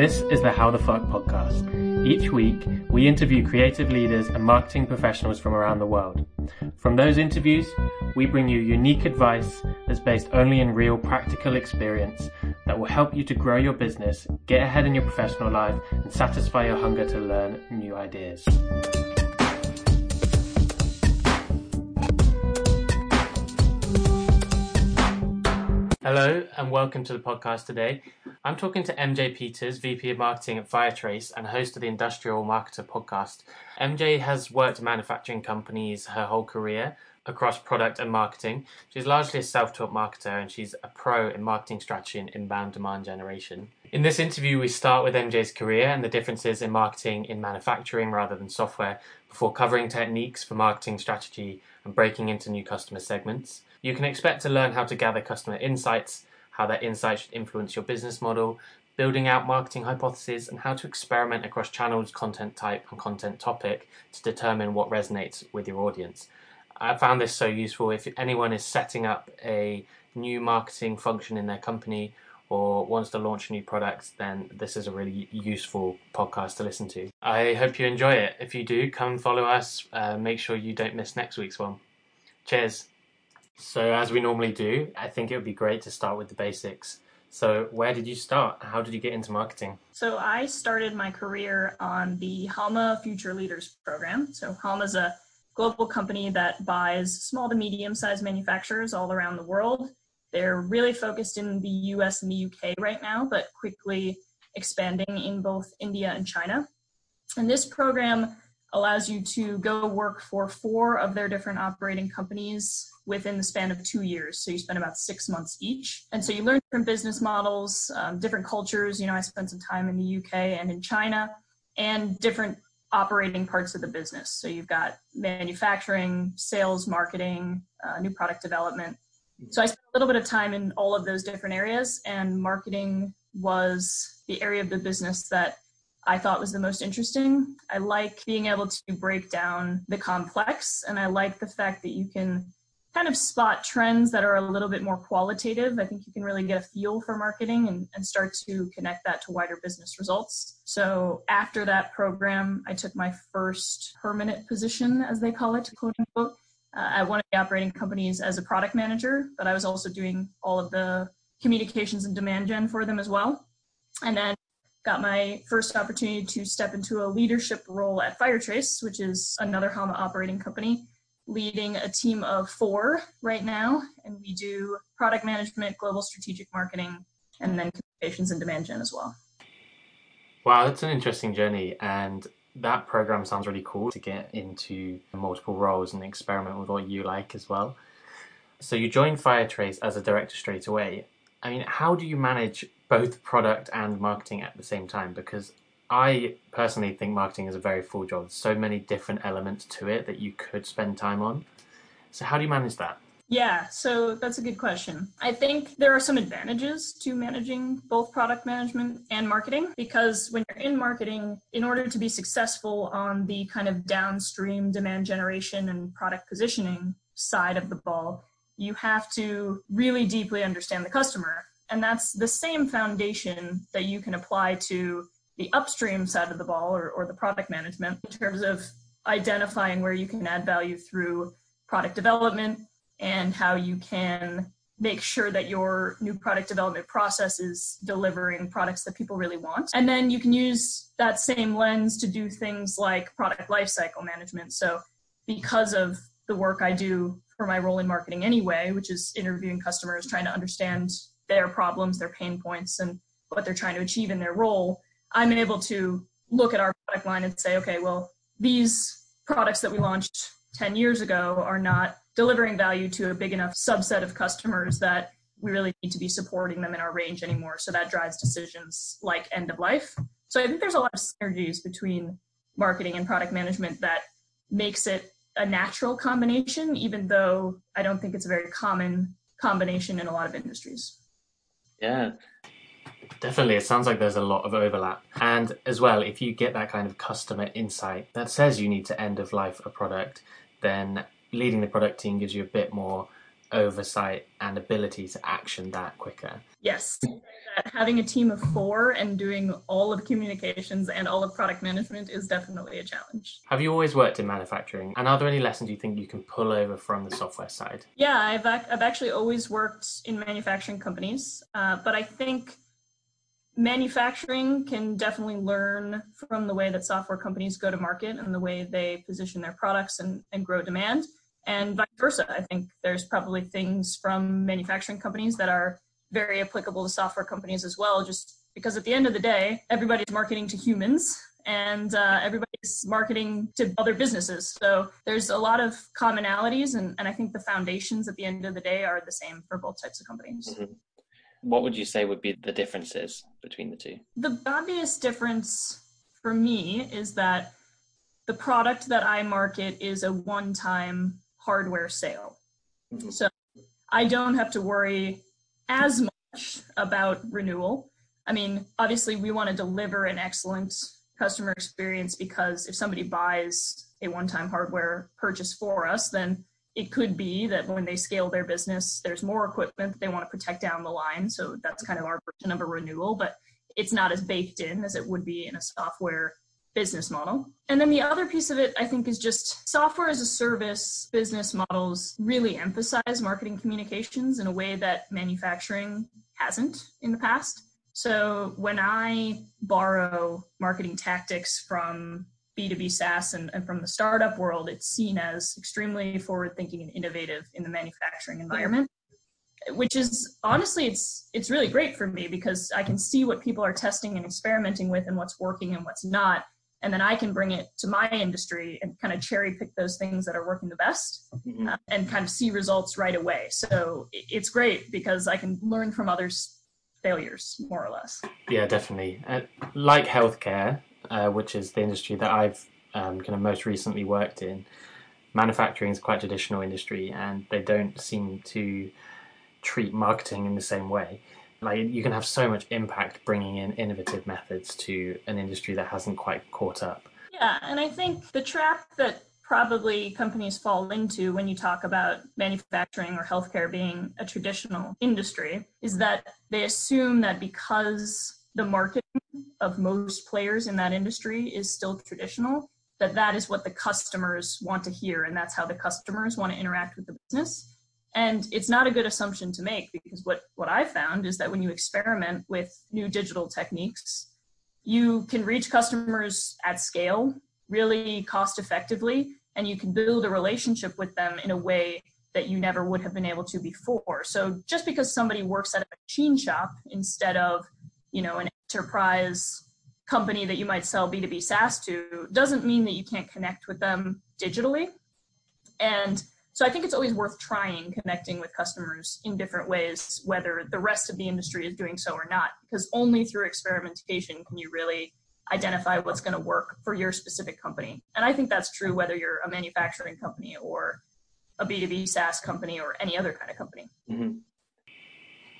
This is the How the Fuck podcast. Each week, we interview creative leaders and marketing professionals from around the world. From those interviews, we bring you unique advice that's based only in real practical experience that will help you to grow your business, get ahead in your professional life, and satisfy your hunger to learn new ideas. Hello and welcome to the podcast today. I'm talking to MJ Peters, VP of Marketing at Firetrace and host of the Industrial Marketer podcast. MJ has worked in manufacturing companies her whole career across product and marketing. She's largely a self taught marketer and she's a pro in marketing strategy and inbound demand generation. In this interview, we start with MJ's career and the differences in marketing in manufacturing rather than software before covering techniques for marketing strategy and breaking into new customer segments. You can expect to learn how to gather customer insights, how that insight should influence your business model, building out marketing hypotheses, and how to experiment across channels, content type, and content topic to determine what resonates with your audience. I found this so useful if anyone is setting up a new marketing function in their company or wants to launch a new product, then this is a really useful podcast to listen to. I hope you enjoy it. If you do, come follow us. Uh, make sure you don't miss next week's one. Cheers. So, as we normally do, I think it would be great to start with the basics. So, where did you start? How did you get into marketing? So, I started my career on the Halma Future Leaders program. So, Halma is a global company that buys small to medium sized manufacturers all around the world. They're really focused in the US and the UK right now, but quickly expanding in both India and China. And this program allows you to go work for four of their different operating companies within the span of two years. So you spend about six months each. And so you learn different business models, um, different cultures. You know, I spent some time in the UK and in China, and different operating parts of the business. So you've got manufacturing, sales, marketing, uh, new product development. So I spent a little bit of time in all of those different areas, and marketing was the area of the business that I thought was the most interesting. I like being able to break down the complex, and I like the fact that you can kind of spot trends that are a little bit more qualitative. I think you can really get a feel for marketing and, and start to connect that to wider business results. So after that program, I took my first permanent position, as they call it, quote unquote, uh, at one of the operating companies as a product manager, but I was also doing all of the communications and demand gen for them as well. And then got my first opportunity to step into a leadership role at Firetrace, which is another Halma operating company, leading a team of four right now. And we do product management, global strategic marketing, and then communications and demand gen as well. Wow, that's an interesting journey. And that program sounds really cool to get into multiple roles and experiment with what you like as well. So you joined Firetrace as a director straight away. I mean, how do you manage both product and marketing at the same time? Because I personally think marketing is a very full job. There's so many different elements to it that you could spend time on. So how do you manage that? Yeah, so that's a good question. I think there are some advantages to managing both product management and marketing because when you're in marketing, in order to be successful on the kind of downstream demand generation and product positioning side of the ball, you have to really deeply understand the customer. And that's the same foundation that you can apply to the upstream side of the ball or, or the product management in terms of identifying where you can add value through product development and how you can make sure that your new product development process is delivering products that people really want. And then you can use that same lens to do things like product lifecycle management. So because of the work I do for my role in marketing anyway, which is interviewing customers, trying to understand their problems, their pain points, and what they're trying to achieve in their role, I'm able to look at our product line and say, okay, well, these products that we launched 10 years ago are not delivering value to a big enough subset of customers that we really need to be supporting them in our range anymore. So that drives decisions like end of life. So I think there's a lot of synergies between marketing and product management that makes it a natural combination, even though I don't think it's a very common combination in a lot of industries. Yeah, Definitely, it sounds like there's a lot of overlap. And as well, if you get that kind of customer insight that says you need to end of life a product, then leading the product team gives you a bit more oversight and ability to action that quicker. Yes. Having a team of four and doing all of communications and all of product management is definitely a challenge. Have you always worked in manufacturing? And are there any lessons you think you can pull over from the software side? Yeah, I've, I've actually always worked in manufacturing companies, uh, but I think manufacturing can definitely learn from the way that software companies go to market and the way they position their products and, and grow demand and vice versa. I think there's probably things from manufacturing companies that are very applicable to software companies as well, just because at the end of the day, everybody's marketing to humans and uh, everybody's marketing to other businesses. So there's a lot of commonalities, and, and I think the foundations at the end of the day are the same for both types of companies. Mm-hmm. What would you say would be the differences between the two? The obvious difference for me is that the product that I market is a one time hardware sale. Mm-hmm. So I don't have to worry as much about renewal. I mean, obviously, we want to deliver an excellent customer experience because if somebody buys a one time hardware purchase for us, then it could be that when they scale their business, there's more equipment that they want to protect down the line. So that's kind of our version of a renewal, but it's not as baked in as it would be in a software business model. And then the other piece of it, I think, is just software as a service business models really emphasize marketing communications in a way that manufacturing hasn't in the past. So when I borrow marketing tactics from B2B SaaS and, and from the startup world, it's seen as extremely forward thinking and innovative in the manufacturing environment which is honestly it's it's really great for me because I can see what people are testing and experimenting with and what's working and what's not and then I can bring it to my industry and kind of cherry pick those things that are working the best mm-hmm. uh, and kind of see results right away. So it's great because I can learn from others' failures more or less. Yeah, definitely. Uh, like healthcare, uh, which is the industry that I've um, kind of most recently worked in, manufacturing is quite a traditional industry and they don't seem to treat marketing in the same way like you can have so much impact bringing in innovative methods to an industry that hasn't quite caught up. Yeah and i think the trap that probably companies fall into when you talk about manufacturing or healthcare being a traditional industry is that they assume that because the marketing of most players in that industry is still traditional that that is what the customers want to hear and that's how the customers want to interact with the business and it's not a good assumption to make because what, what I found is that when you experiment with new digital techniques, you can reach customers at scale really cost effectively, and you can build a relationship with them in a way that you never would have been able to before. So just because somebody works at a machine shop instead of, you know, an enterprise company that you might sell B2B SaaS to doesn't mean that you can't connect with them digitally. And so I think it's always worth trying connecting with customers in different ways, whether the rest of the industry is doing so or not, because only through experimentation can you really identify what's going to work for your specific company. And I think that's true whether you're a manufacturing company or a B2B SaaS company or any other kind of company. Mm-hmm.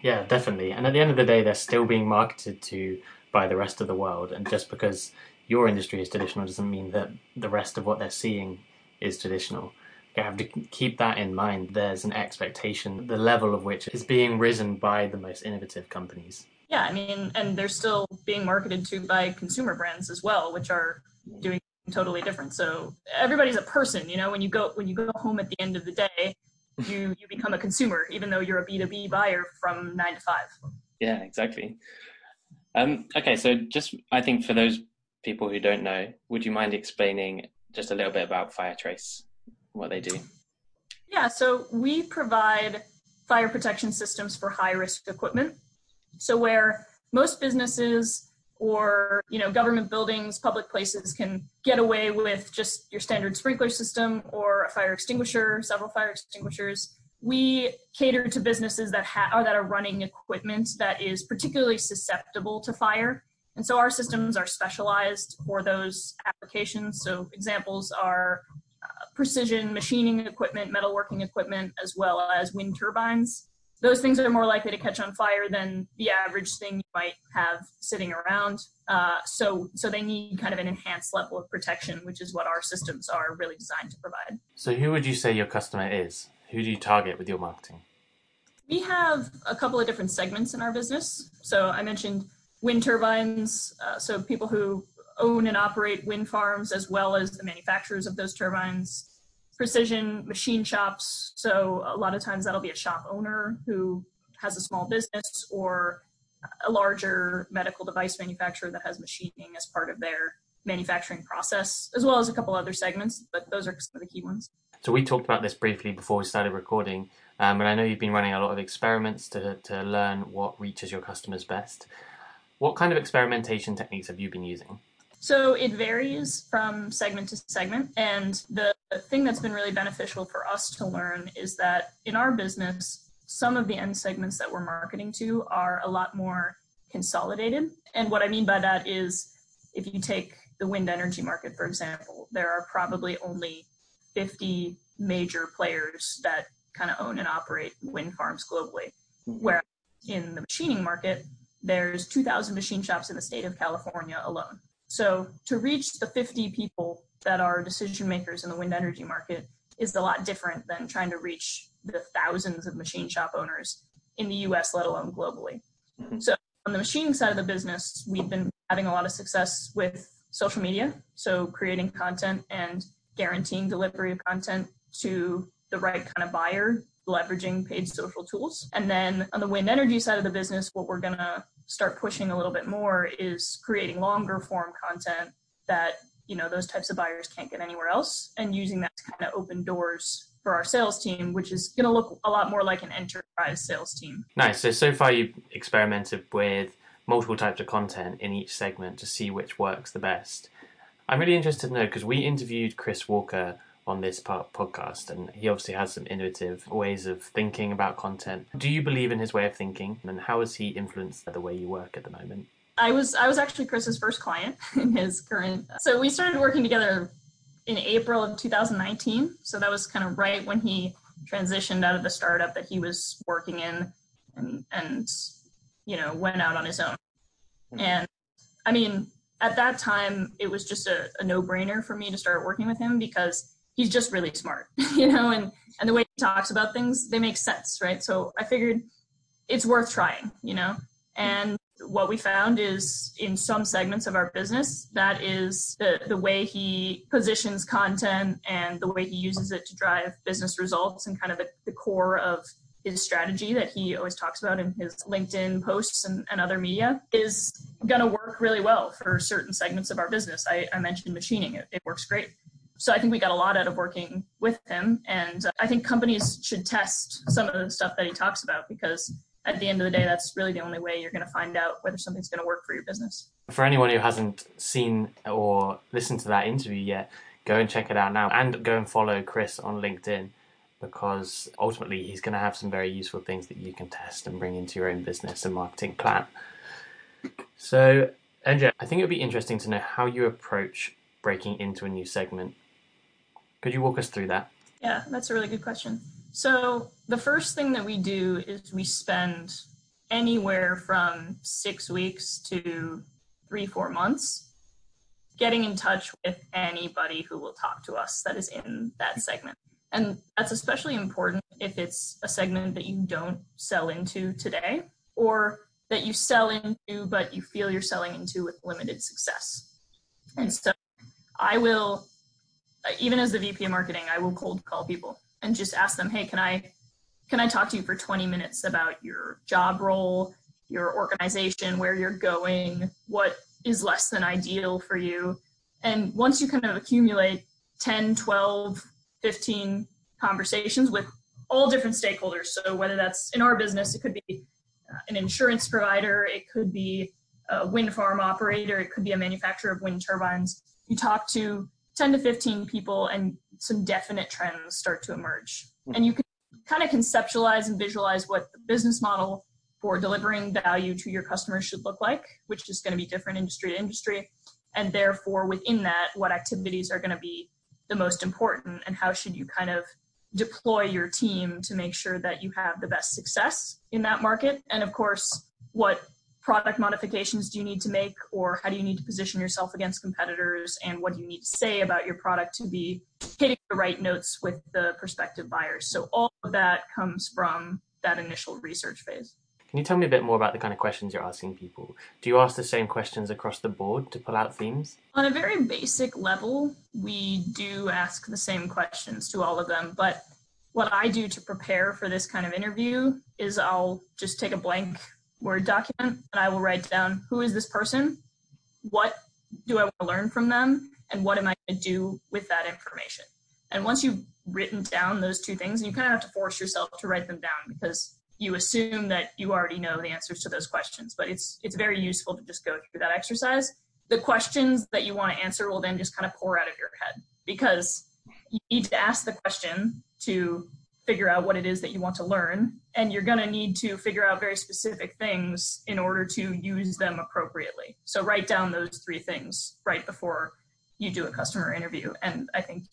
Yeah, definitely. And at the end of the day, they're still being marketed to by the rest of the world. And just because your industry is traditional doesn't mean that the rest of what they're seeing is traditional you have to keep that in mind. There's an expectation, the level of which is being risen by the most innovative companies. Yeah, I mean, and they're still being marketed to by consumer brands as well, which are doing totally different. So everybody's a person, you know. When you go when you go home at the end of the day, you you become a consumer, even though you're a B two B buyer from nine to five. Yeah, exactly. Um, okay, so just I think for those people who don't know, would you mind explaining just a little bit about Firetrace? What they do? Yeah, so we provide fire protection systems for high risk equipment. So where most businesses or you know government buildings public places can get away with just your standard sprinkler system or a fire extinguisher several fire extinguishers we cater to businesses that ha- or that are running equipment that is particularly susceptible to fire and so our systems are specialized for those applications so examples are precision machining equipment, metalworking equipment, as well as wind turbines. Those things are more likely to catch on fire than the average thing you might have sitting around. Uh, so, so they need kind of an enhanced level of protection, which is what our systems are really designed to provide. So, who would you say your customer is? Who do you target with your marketing? We have a couple of different segments in our business. So I mentioned wind turbines, uh, so people who own and operate wind farms as well as the manufacturers of those turbines. Precision machine shops, so a lot of times that'll be a shop owner who has a small business or a larger medical device manufacturer that has machining as part of their manufacturing process, as well as a couple other segments, but those are some of the key ones. So we talked about this briefly before we started recording, um, and I know you've been running a lot of experiments to, to learn what reaches your customers best. What kind of experimentation techniques have you been using? So it varies from segment to segment. And the thing that's been really beneficial for us to learn is that in our business, some of the end segments that we're marketing to are a lot more consolidated. And what I mean by that is if you take the wind energy market, for example, there are probably only 50 major players that kind of own and operate wind farms globally. Mm-hmm. Whereas in the machining market, there's 2,000 machine shops in the state of California alone. So to reach the 50 people that are decision makers in the wind energy market is a lot different than trying to reach the thousands of machine shop owners in the US, let alone globally. Mm-hmm. So, on the machining side of the business, we've been having a lot of success with social media. So, creating content and guaranteeing delivery of content to the right kind of buyer, leveraging paid social tools. And then on the wind energy side of the business, what we're going to start pushing a little bit more is creating longer form content that you know those types of buyers can't get anywhere else and using that to kind of open doors for our sales team, which is going to look a lot more like an enterprise sales team. Nice. So, so far you've experimented with multiple types of content in each segment to see which works the best. I'm really interested to know because we interviewed Chris Walker on this part podcast, and he obviously has some innovative ways of thinking about content. Do you believe in his way of thinking, and how has he influenced the way you work at the moment? I was I was actually Chris's first client in his current. So we started working together in April of 2019. So that was kind of right when he transitioned out of the startup that he was working in and, and you know, went out on his own. Hmm. And I mean, at that time, it was just a, a no brainer for me to start working with him because he's just really smart, you know, and, and the way he talks about things, they make sense, right? So I figured it's worth trying, you know, and what we found is in some segments of our business, that is the, the way he positions content and the way he uses it to drive business results and kind of the, the core of his strategy that he always talks about in his LinkedIn posts and, and other media is going to work really well for certain segments of our business. I, I mentioned machining, it, it works great. So I think we got a lot out of working with him. And uh, I think companies should test some of the stuff that he talks about because at the end of the day, that's really the only way you're going to find out whether something's going to work for your business. For anyone who hasn't seen or listened to that interview yet, go and check it out now and go and follow Chris on LinkedIn because ultimately he's going to have some very useful things that you can test and bring into your own business and marketing plan. So, MJ, I think it would be interesting to know how you approach breaking into a new segment. Could you walk us through that? Yeah, that's a really good question. So the first thing that we do is we spend anywhere from six weeks to three, four months getting in touch with anybody who will talk to us that is in that segment. And that's especially important if it's a segment that you don't sell into today or that you sell into but you feel you're selling into with limited success. And so I will, even as the VP of marketing, I will cold call people and just ask them, hey, can I can I talk to you for 20 minutes about your job role, your organization, where you're going, what is less than ideal for you? And once you kind of accumulate 10, 12, 15 conversations with all different stakeholders, so whether that's in our business, it could be uh, an insurance provider, it could be a wind farm operator, it could be a manufacturer of wind turbines. You talk to 10 to 15 people and some definite trends start to emerge. Mm-hmm. And you can kind of conceptualize and visualize what the business model for delivering value to your customers should look like, which is going to be different industry to industry. And therefore, within that, what activities are going to be the most important and how should you kind of deploy your team to make sure that you have the best success in that market. And of course, what product modifications do you need to make or how do you need to position yourself against competitors and what do you need to say about your product to be hitting the right notes with the prospective buyers. So all of that comes from that initial research phase. Can you tell me a bit more about the kind of questions you're asking people? Do you ask the same questions across the board to pull out themes? On a very basic level, we do ask the same questions to all of them. But what I do to prepare for this kind of interview is I'll just take a blank Word document and I will write down who is this person? What do I want to learn from them? And what am I going to do with that information? And once you've written down those two things, you kind of have to force yourself to write them down because you assume that you already know the answers to those questions, but it's it's very useful to just go through that exercise. The questions that you want to answer will then just kind of pour out of your head because you need to ask the question to figure out what it is that you want to learn and you're going to need to figure out very specific things in order to use them appropriately. So write down those three things right before you do a customer interview and I think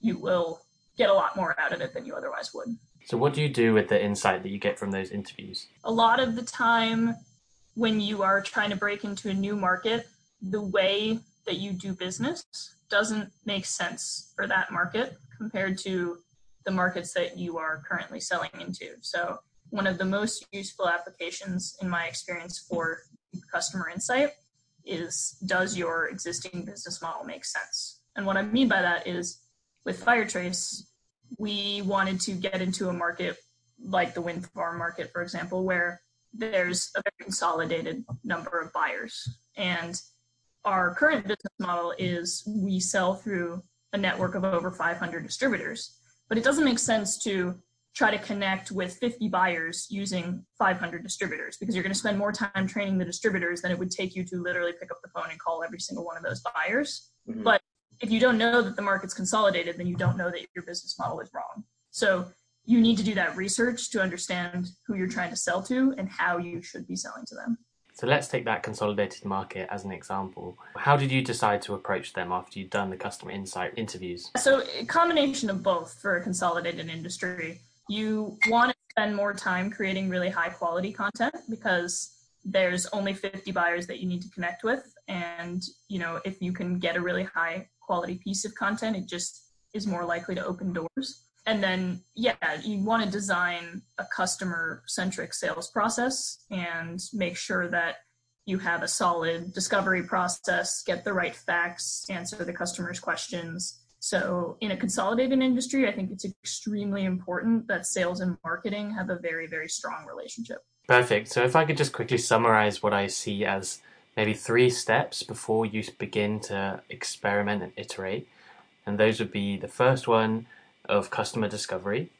you will get a lot more out of it than you otherwise would. So, what do you do with the insight that you get from those interviews? A lot of the time, when you are trying to break into a new market, the way that you do business doesn't make sense for that market compared to the markets that you are currently selling into. So, one of the most useful applications in my experience for customer insight is does your existing business model make sense? And what I mean by that is with Firetrace, we wanted to get into a market like the wind farm market, for example, where there's a very consolidated number of buyers. And our current business model is we sell through a network of over 500 distributors, but it doesn't make sense to try to connect with 50 buyers using 500 distributors because you're going to spend more time training the distributors than it would take you to literally pick up the phone and call every single one of those buyers. Mm-hmm. But if you don't know that the market's consolidated, then you don't know that your business model is wrong. So you need to do that research to understand who you're trying to sell to and how you should be selling to them. So let's take that consolidated market as an example. How did you decide to approach them after you'd done the customer insight interviews? So a combination of both for a consolidated industry. You want to spend more time creating really high quality content because there's only 50 buyers that you need to connect with and you know if you can get a really high quality piece of content, it just is more likely to open doors. And then, yeah, you want to design a customer centric sales process and make sure that you have a solid discovery process, get the right facts, answer the customer's questions. So, in a consolidated industry, I think it's extremely important that sales and marketing have a very, very strong relationship. Perfect. So, if I could just quickly summarize what I see as maybe three steps before you begin to experiment and iterate. And those would be the first one of customer discovery,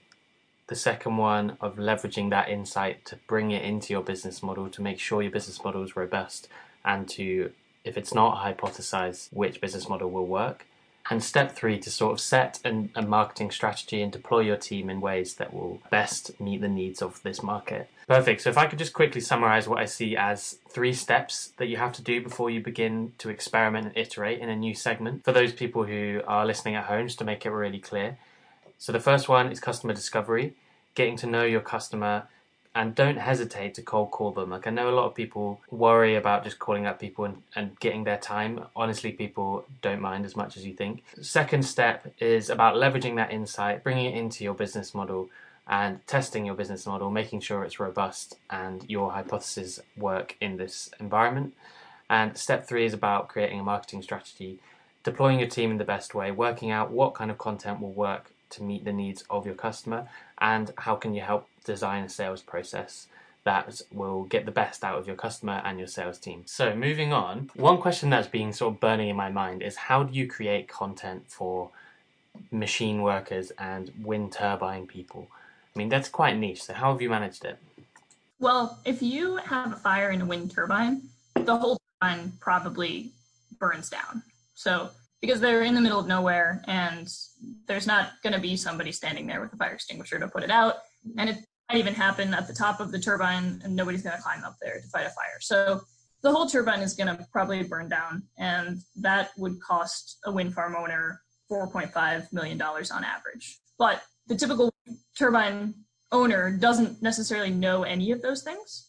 the second one of leveraging that insight to bring it into your business model to make sure your business model is robust and to, if it's not, hypothesize which business model will work. And step three, to sort of set an, a marketing strategy and deploy your team in ways that will best meet the needs of this market. Perfect. So, if I could just quickly summarize what I see as three steps that you have to do before you begin to experiment and iterate in a new segment for those people who are listening at home, just to make it really clear. So, the first one is customer discovery, getting to know your customer and don't hesitate to cold call them. Like I know a lot of people worry about just calling up people and, and getting their time. Honestly, people don't mind as much as you think. Second step is about leveraging that insight, bringing it into your business model and testing your business model, making sure it's robust and your hypotheses work in this environment. And step three is about creating a marketing strategy, deploying your team in the best way, working out what kind of content will work to meet the needs of your customer and how can you help design a sales process that will get the best out of your customer and your sales team. So, moving on, one question that's been sort of burning in my mind is how do you create content for machine workers and wind turbine people? I mean, that's quite niche. So, how have you managed it? Well, if you have a fire in a wind turbine, the whole turbine probably burns down. So, because they're in the middle of nowhere and there's not going to be somebody standing there with a fire extinguisher to put it out. Mm-hmm. And it might even happen at the top of the turbine and nobody's going to climb up there to fight a fire. So the whole turbine is going to probably burn down and that would cost a wind farm owner $4.5 million on average. But the typical turbine owner doesn't necessarily know any of those things.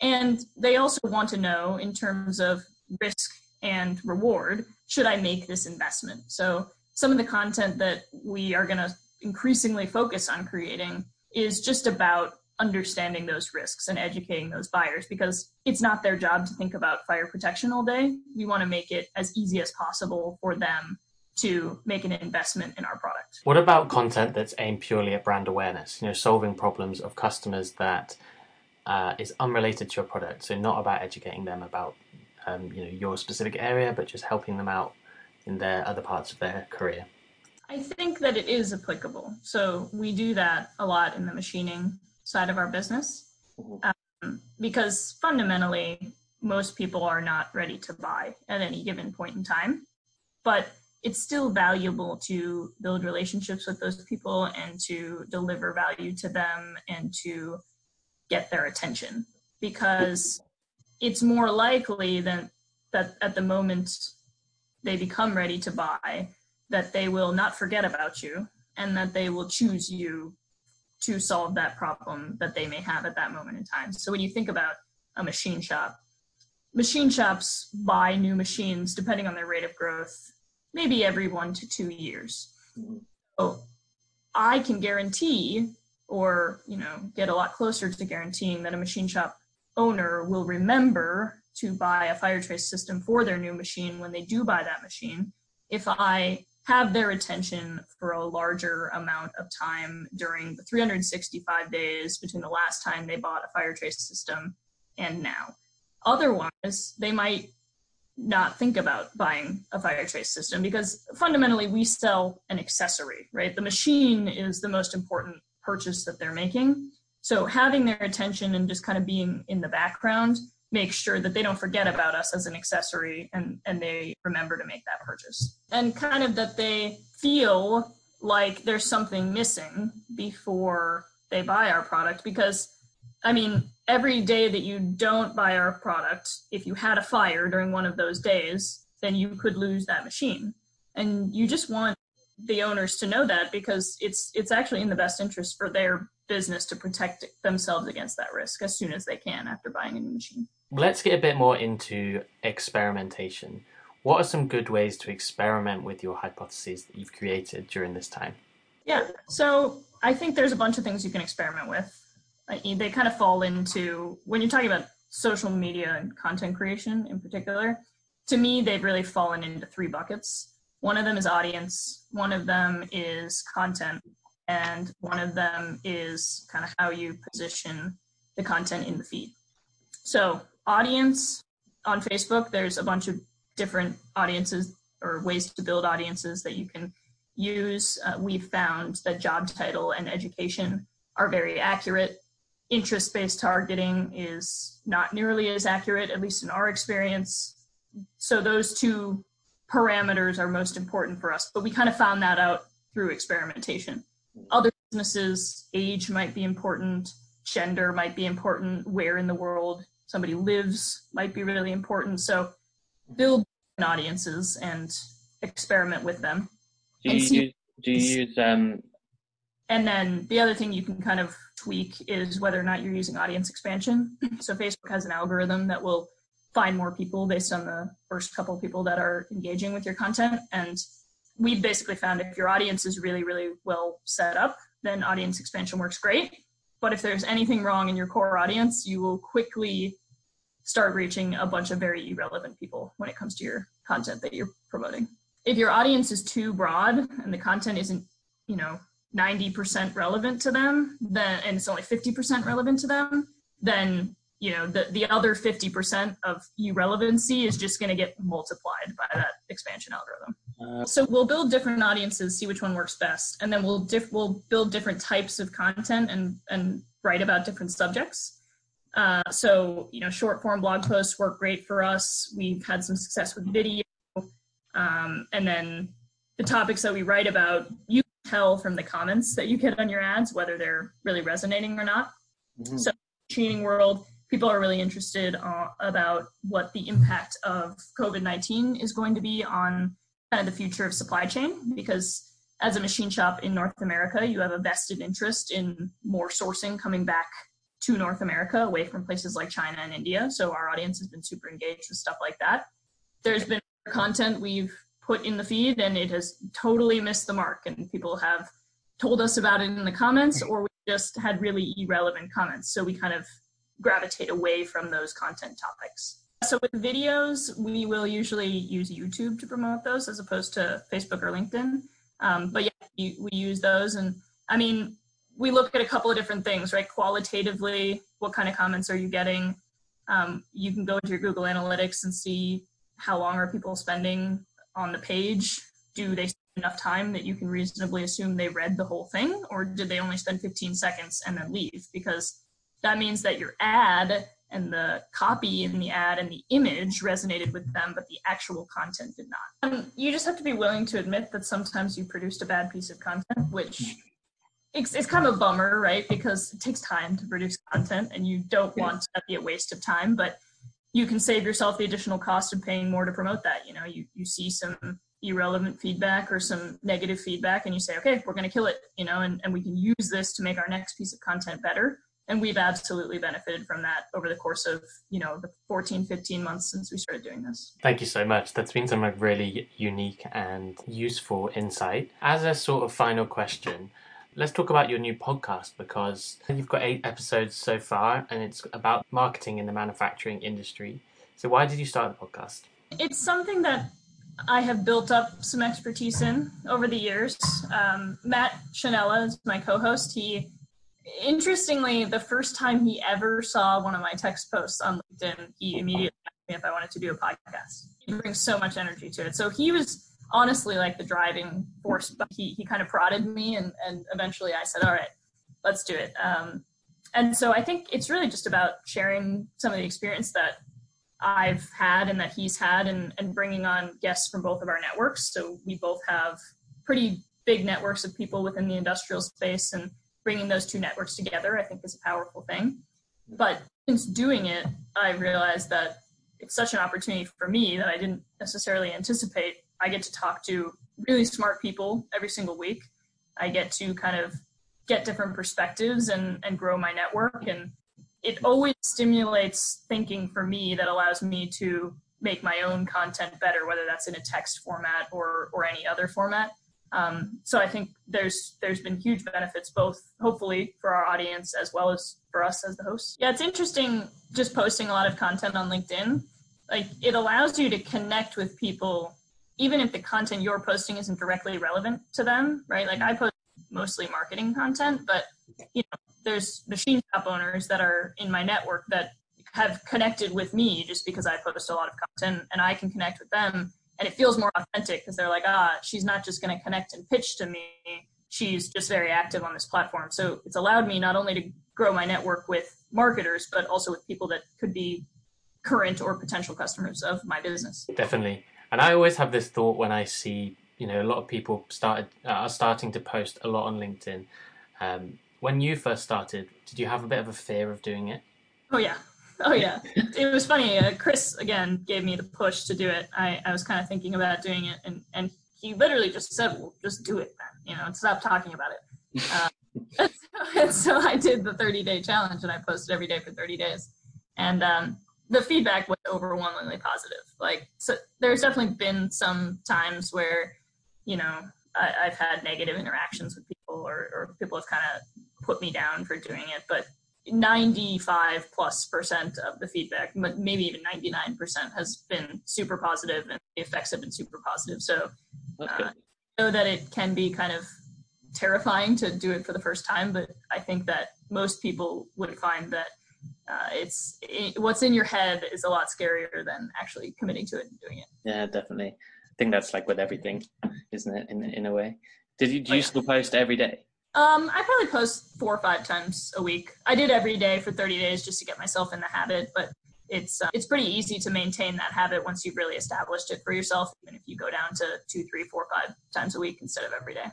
And they also want to know in terms of risk and reward should I make this investment? So some of the content that we are going to increasingly focus on creating is just about understanding those risks and educating those buyers because it's not their job to think about fire protection all day. We want to make it as easy as possible for them to make an investment in our product. What about content that's aimed purely at brand awareness? You know, solving problems of customers that uh, is unrelated to your product. So not about educating them about um, you know your specific area, but just helping them out in their other parts of their career. I think that it is applicable. So we do that a lot in the machining side of our business mm-hmm. um, because fundamentally most people are not ready to buy at any given point in time. But it's still valuable to build relationships with those people and to deliver value to them and to get their attention because it's more likely than that at the moment they become ready to buy that they will not forget about you and that they will choose you to solve that problem that they may have at that moment in time. So when you think about a machine shop, machine shops buy new machines depending on their rate of growth, maybe every one to two years. Mm-hmm. So I can guarantee or you know get a lot closer to guaranteeing that a machine shop owner will remember to buy a Firetrace system for their new machine when they do buy that machine if I have their attention for a larger amount of time during the 365 days between the last time they bought a Firetrace system and now. Otherwise, they might not think about buying a Firetrace system because fundamentally we sell an accessory, right? The machine is the most important purchase that they're making. So having their attention and just kind of being in the background makes sure that they don't forget about us as an accessory and, and they remember to make that purchase. And kind of that they feel like there's something missing before they buy our product because I mean, every day that you don't buy our product, if you had a fire during one of those days, then you could lose that machine. And you just want the owners to know that because it's it's actually in the best interest for their business to protect themselves against that risk as soon as they can after buying a new machine. Let's get a bit more into experimentation. What are some good ways to experiment with your hypotheses that you've created during this time? Yeah, so I think there's a bunch of things you can experiment with. They kind of fall into when you're talking about social media and content creation in particular. To me, they've really fallen into three buckets. One of them is audience, one of them is content, and one of them is kind of how you position the content in the feed. So, audience on Facebook, there's a bunch of different audiences or ways to build audiences that you can use. Uh, we've found that job title and education are very accurate. Interest based targeting is not nearly as accurate, at least in our experience. So, those two parameters are most important for us, but we kind of found that out through experimentation. Other businesses, age might be important, gender might be important, where in the world somebody lives might be really important. So build audiences and experiment with them. Do you, use, do you use um and then the other thing you can kind of tweak is whether or not you're using audience expansion. So Facebook has an algorithm that will find more people based on the first couple of people that are engaging with your content. And we've basically found if your audience is really, really well set up, then audience expansion works great. But if there's anything wrong in your core audience, you will quickly start reaching a bunch of very irrelevant people when it comes to your content that you're promoting. If your audience is too broad and the content isn't, you know, 90% relevant to them, then and it's only 50% relevant to them, then you know the, the other 50% of irrelevancy is just going to get multiplied by that expansion algorithm. Uh, so we'll build different audiences see which one works best and then we'll diff- we'll build different types of content and and write about different subjects. Uh, so you know short form blog posts work great for us. We've had some success with video. Um, and then the topics that we write about you can tell from the comments that you get on your ads whether they're really resonating or not. Mm-hmm. so training world people are really interested uh, about what the impact of COVID 19 is going to be on kind of the future of supply chain because as a machine shop in North America, you have a vested interest in more sourcing coming back to North America away from places like China and India. So our audience has been super engaged with stuff like that. There's been content we've put in the feed and it has totally missed the mark and people have told us about it in the comments or we just had really irrelevant comments so we kind of gravitate away from those content topics. So with videos we will usually use youtube to promote those as opposed to facebook or linkedin. Um, but yeah we use those. And i mean we look at a couple of different things right? Qualitatively what kind of comments are you getting? Um, you can go into your google analytics and see how long are people spending on the page? Do they spend enough time that you can reasonably assume they read the whole thing, or did they only spend 15 seconds and then leave? Because that means that your ad and the copy in the ad and the image resonated with them, but the actual content did not. And you just have to be willing to admit that sometimes you produced a bad piece of content, which it's, it's kind of a bummer, right? Because it takes time to produce content and you don't want to be a waste of time, but you can save yourself the additional cost of paying more to promote that. You know, you, you see some irrelevant feedback or some negative feedback and you say, okay, we're going to kill it, you know, and, and we can use this to make our next piece of content better. And we've absolutely benefited from that over the course of, you know, the 14, 15 months since we started doing this. Thank you so much. That's been some really unique and useful insight. As a sort of final question, let's talk about your new podcast because you've got eight episodes so far and it's about marketing in the manufacturing industry. So, why did you start the podcast? It's something that I have built up some expertise in over the years. Um, Matt Chanella is my co host. He, interestingly, the first time he ever saw one of my text posts on LinkedIn, he immediately asked me if I wanted to do a podcast. He brings so much energy to it. So, he was honestly like the driving force. But he he kind of prodded me, and and eventually I said, all right, let's do it. Um, and so I think it's really just about sharing some of the experience that I've had and that he's had, and and bringing on guests from both of our networks. So we both have pretty big networks of people within the industrial space, and bringing those two networks together, I think, is a powerful thing. But since doing it, I realized that it's such an opportunity for me that I didn't necessarily anticipate I get to talk to really smart people every single week. I get to kind of get different perspectives and, and grow my network. And it always stimulates thinking for me that allows me to make my own content better, whether that's in a text format or, or any other format. Um, so I think there's there's been huge benefits both hopefully for our audience as well as for us as the hosts. Yeah, it's interesting just posting a lot of content on LinkedIn. Like it allows you to connect with people even if the content you're posting isn't directly relevant to them, right? Like I post mostly marketing content, but you know, there's machine shop owners that are in my network that have connected with me just because I post a lot of content and I can connect with them and it feels more authentic because they're like, ah, she's not just going to connect and pitch to me. She's just very active on this platform. So it's allowed me not only to grow my network with marketers, but also with people that could be current or potential customers of my business. Definitely. And I always have this thought when I see, you know, a lot of people started uh, are starting to post a lot on LinkedIn. Um, when you first started, did you have a bit of a fear of doing it? Oh yeah, oh yeah. it was funny. Uh, Chris again gave me the push to do it. I, I was kind of thinking about doing it, and and he literally just said, "Well, just do it then. You know, and stop talking about it." Uh, and, so, and so I did the 30 day challenge, and I posted every day for 30 days. And um, the feedback was overwhelmingly positive. Like, so there's definitely been some times where, you know, I, have had negative interactions with people, or, or people have kind of put me down for doing it. But 95 plus percent of the feedback, maybe even 99 percent, has been super positive, and the effects have been super positive. So, uh, I know that it can be kind of terrifying to do it for the first time, but I think that most people would find that uh, it's it, what's in your head is a lot scarier than actually committing to it and doing it. Yeah, definitely. I think that's like with everything, isn't it? In in a way. Did you do you oh, yeah. still post every day? Um, I probably post four or five times a week. I did every day for 30 days just to get myself in the habit, but it's uh, it's pretty easy to maintain that habit once you've really established it for yourself. Even if you go down to two, three, four, five times a week instead of every day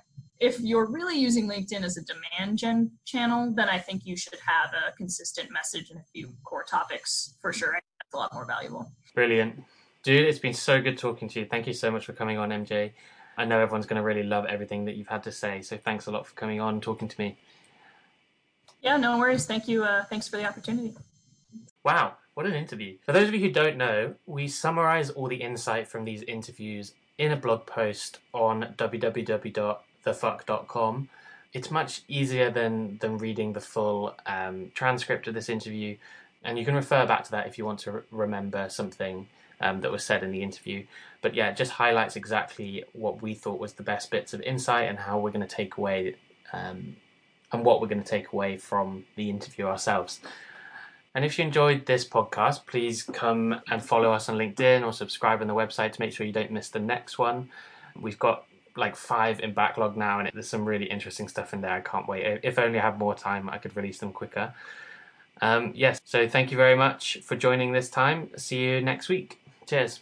if you're really using LinkedIn as a demand gen channel, then I think you should have a consistent message and a few core topics for sure. That's a lot more valuable. Brilliant. Dude, it's been so good talking to you. Thank you so much for coming on, MJ. I know everyone's going to really love everything that you've had to say. So thanks a lot for coming on and talking to me. Yeah, no worries. Thank you. Uh, thanks for the opportunity. Wow, what an interview. For those of you who don't know, we summarize all the insight from these interviews in a blog post on www.thefuck.com. It's much easier than than reading the full um, transcript of this interview, and you can refer back to that if you want to re- remember something um, that was said in the interview. But yeah, it just highlights exactly what we thought was the best bits of insight and how we're going to take away um, and what we're going to take away from the interview ourselves. And if you enjoyed this podcast, please come and follow us on LinkedIn or subscribe on the website to make sure you don't miss the next one. We've got like five in backlog now, and there's some really interesting stuff in there. I can't wait. If only I had more time, I could release them quicker. Um, yes, so thank you very much for joining this time. See you next week. Cheers.